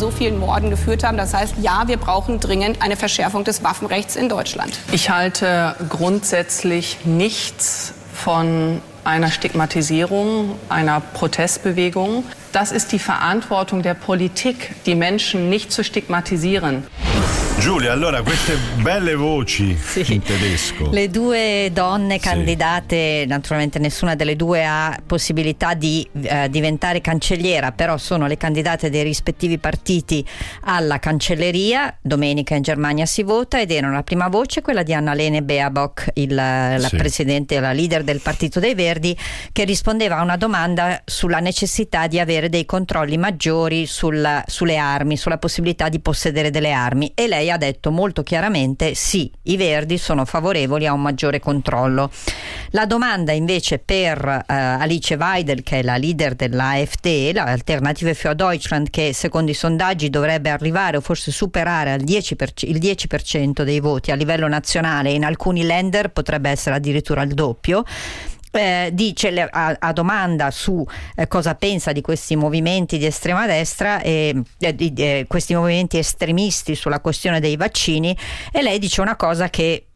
so vielen Morden geführt haben. Das heißt, ja, wir brauchen dringend eine Verschärfung des Waffenrechts in Deutschland. Ich halte grundsätzlich nichts von einer Stigmatisierung, einer Protestbewegung. Das ist die Verantwortung der Politik, die Menschen nicht zu stigmatisieren. Giulia, allora queste belle voci sì. in tedesco. Le due donne candidate, sì. naturalmente nessuna delle due ha possibilità di eh, diventare cancelliera, però sono le candidate dei rispettivi partiti alla cancelleria. Domenica in Germania si vota ed era la prima voce quella di Annalene Baerbock, il, la sì. presidente, la leader del Partito dei Verdi, che rispondeva a una domanda sulla necessità di avere dei controlli maggiori sul, sulle armi, sulla possibilità di possedere delle armi e lei ha detto molto chiaramente sì, i Verdi sono favorevoli a un maggiore controllo. La domanda invece per uh, Alice Weidel, che è la leader dell'AfD, l'Alternative für Deutschland, che secondo i sondaggi dovrebbe arrivare o forse superare 10%, il 10% dei voti a livello nazionale, in alcuni lender potrebbe essere addirittura il doppio eh, dice a, a, domanda su eh, cosa pensa di questi movimenti di estrema destra e eh, di, di, questi movimenti estremisti sulla questione dei vaccini e lei dice una cosa che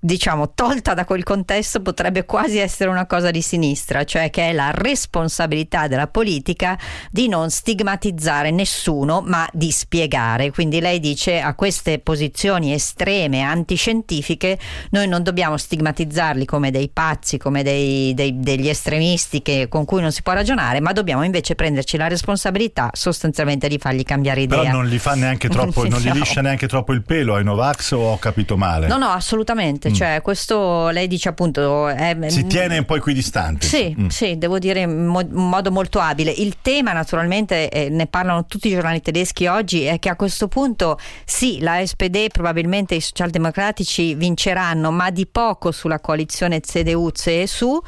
diciamo tolta da quel contesto potrebbe quasi essere una cosa di sinistra, cioè che è la responsabilità della politica di non stigmatizzare nessuno, ma di spiegare. Quindi lei dice a queste posizioni estreme antiscientifiche noi non dobbiamo stigmatizzarli come dei pazzi, come dei, dei, degli estremisti che, con cui non si può ragionare, ma dobbiamo invece prenderci la responsabilità sostanzialmente di fargli cambiare idea. Però non gli fa neanche troppo, non gli liscia neanche troppo il pelo ai Novax o ho capito male? No, no, assolutamente assolutamente, mm. cioè questo lei dice appunto... È, si tiene un po' equidistante. Sì, mm. sì, devo dire in mo- modo molto abile. Il tema naturalmente, eh, ne parlano tutti i giornali tedeschi oggi, è che a questo punto sì, la SPD probabilmente i socialdemocratici vinceranno, ma di poco sulla coalizione CDU-CSU.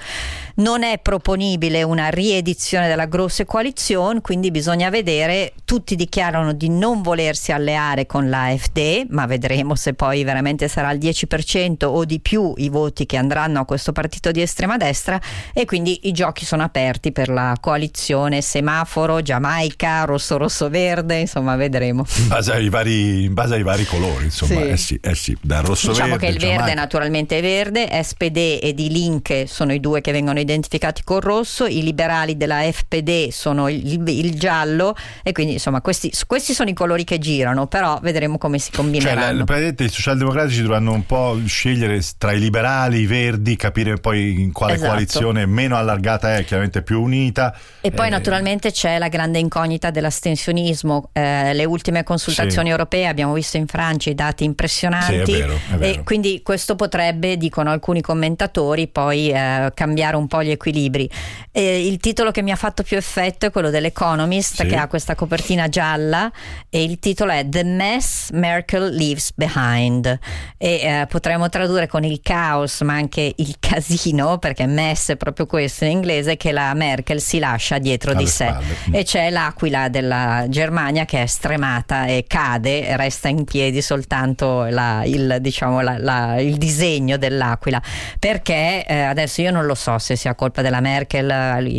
Non è proponibile una riedizione della grossa coalizione, quindi bisogna vedere, tutti dichiarano di non volersi alleare con l'AfD, ma vedremo se poi veramente sarà il 10% 10% o di più i voti che andranno a questo partito di estrema destra e quindi i giochi sono aperti per la coalizione semaforo, Giamaica, rosso-rosso-verde, insomma vedremo. In base ai vari, in base ai vari colori, insomma, sì. Eh sì, eh sì, dal rosso-verde. Diciamo che il Giamaica. verde naturalmente è verde, SPD e di Linke sono i due che vengono identificati col rosso, i liberali della FPD sono il, il, giallo e quindi insomma questi, questi, sono i colori che girano, però vedremo come si combineranno. Cioè, la, i socialdemocratici dovranno un po' scegliere tra i liberali, i verdi, capire poi in quale esatto. coalizione meno allargata è, chiaramente più unita. E poi eh, naturalmente c'è la grande incognita dell'astensionismo. Eh, le ultime consultazioni sì. europee abbiamo visto in Francia i dati impressionanti sì, è vero, è vero. e quindi questo potrebbe, dicono alcuni commentatori, poi eh, cambiare un po' gli equilibri. il titolo che mi ha fatto più effetto è quello dell'Economist sì. che ha questa copertina gialla e il titolo è The Mess Merkel Leaves Behind e eh, potremmo tradurre con il caos, ma anche il casino, perché mess è proprio questo in inglese, che la Merkel si lascia dietro Alle di sé. Spalle. Mm. E c'è l'aquila della Germania che è stremata e cade, resta in piedi soltanto la, il, diciamo, la, la, il, disegno dell'aquila. Perché eh, adesso io non lo so se sia colpa della Merkel,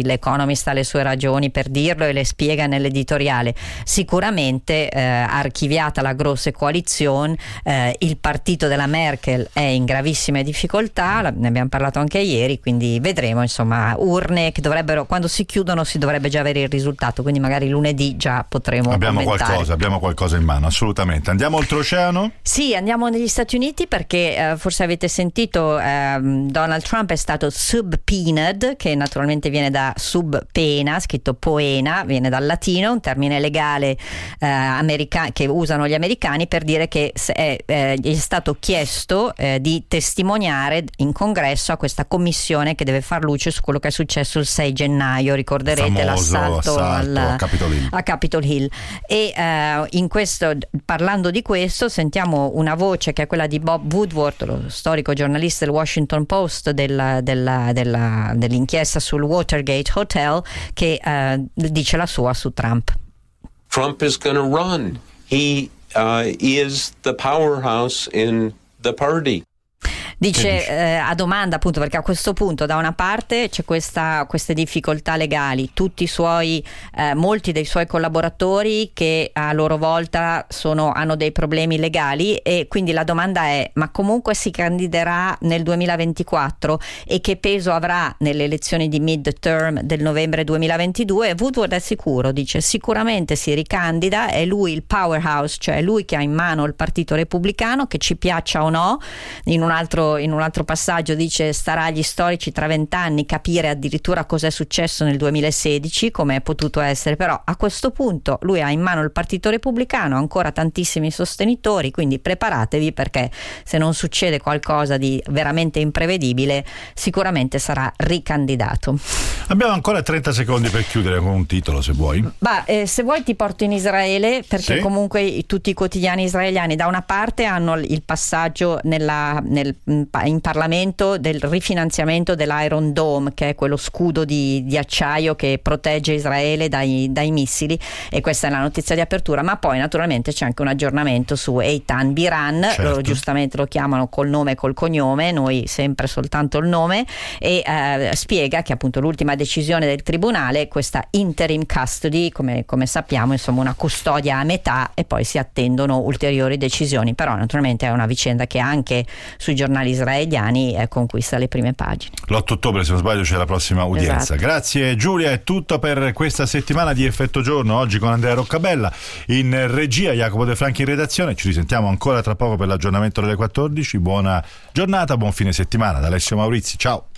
l'Economist ha le sue ragioni per dirlo e le spiega nell'editoriale. Sicuramente eh, archiviata la grossa coalizione, eh, il partito della Merkel è in gravissime difficoltà, ne abbiamo parlato anche ieri, quindi vedremo, insomma, urne che dovrebbero, quando si chiudono si dovrebbe già avere il risultato, quindi magari lunedì già potremo abbiamo qualcosa, abbiamo qualcosa in mano, assolutamente. Andiamo oltreoceano? Sì, andiamo negli Stati Uniti perché eh, forse avete sentito eh, Donald Trump è stato subpoenaed, che naturalmente viene da subpena, scritto poena, viene dal latino, un termine legale eh, america- che usano gli americani per dire che è, eh, è stato chiesto eh, di testimoniare in congresso a questa commissione che deve far luce su quello che è successo il 6 gennaio, ricorderete Famoso l'assalto, al, a, Capitol Hill. a Capitol Hill. E eh, in questo, parlando di questo sentiamo una voce che è quella di Bob Woodward, lo storico giornalista del Washington Post della, della, della, dell'inchiesta sul Watergate Hotel che eh, dice la sua su Trump. Trump is going to run. He uh, is the powerhouse in the party. Dice eh, a domanda appunto perché a questo punto da una parte c'è questa, queste difficoltà legali, tutti i suoi, eh, molti dei suoi collaboratori che a loro volta sono, hanno dei problemi legali e quindi la domanda è ma comunque si candiderà nel 2024 e che peso avrà nelle elezioni di mid-term del novembre 2022? Woodward è sicuro, dice sicuramente si ricandida, è lui il powerhouse, cioè lui che ha in mano il Partito Repubblicano, che ci piaccia o no, in un altro in un altro passaggio dice starà agli storici tra vent'anni capire addirittura cosa è successo nel 2016, come è potuto essere, però a questo punto lui ha in mano il Partito Repubblicano, ha ancora tantissimi sostenitori, quindi preparatevi perché se non succede qualcosa di veramente imprevedibile sicuramente sarà ricandidato. Abbiamo ancora 30 secondi per chiudere con un titolo se vuoi. Bah, eh, se vuoi ti porto in Israele perché sì. comunque tutti i quotidiani israeliani da una parte hanno il passaggio nella, nel in Parlamento del rifinanziamento dell'Iron Dome, che è quello scudo di, di acciaio che protegge Israele dai, dai, missili, e questa è la notizia di apertura. Ma poi naturalmente c'è anche un aggiornamento su Eitan Biran, certo. loro giustamente lo chiamano col nome e col cognome, noi sempre soltanto il nome, e eh, spiega che appunto l'ultima decisione del tribunale, questa interim custody, come, come sappiamo, insomma una custodia a metà e poi si attendono ulteriori decisioni. Però naturalmente è una vicenda che anche sui giornali giornali israeliani eh, conquista le prime pagine. L'8 ottobre, se non sbaglio, c'è la prossima udienza. Esatto. Grazie Giulia, è tutto per questa settimana di Effetto Giorno. Oggi con Andrea Roccabella in regia, Jacopo De Franchi in redazione. Ci risentiamo ancora tra poco per l'aggiornamento delle 14. Buona giornata, buon fine settimana da Alessio Maurizi. Ciao.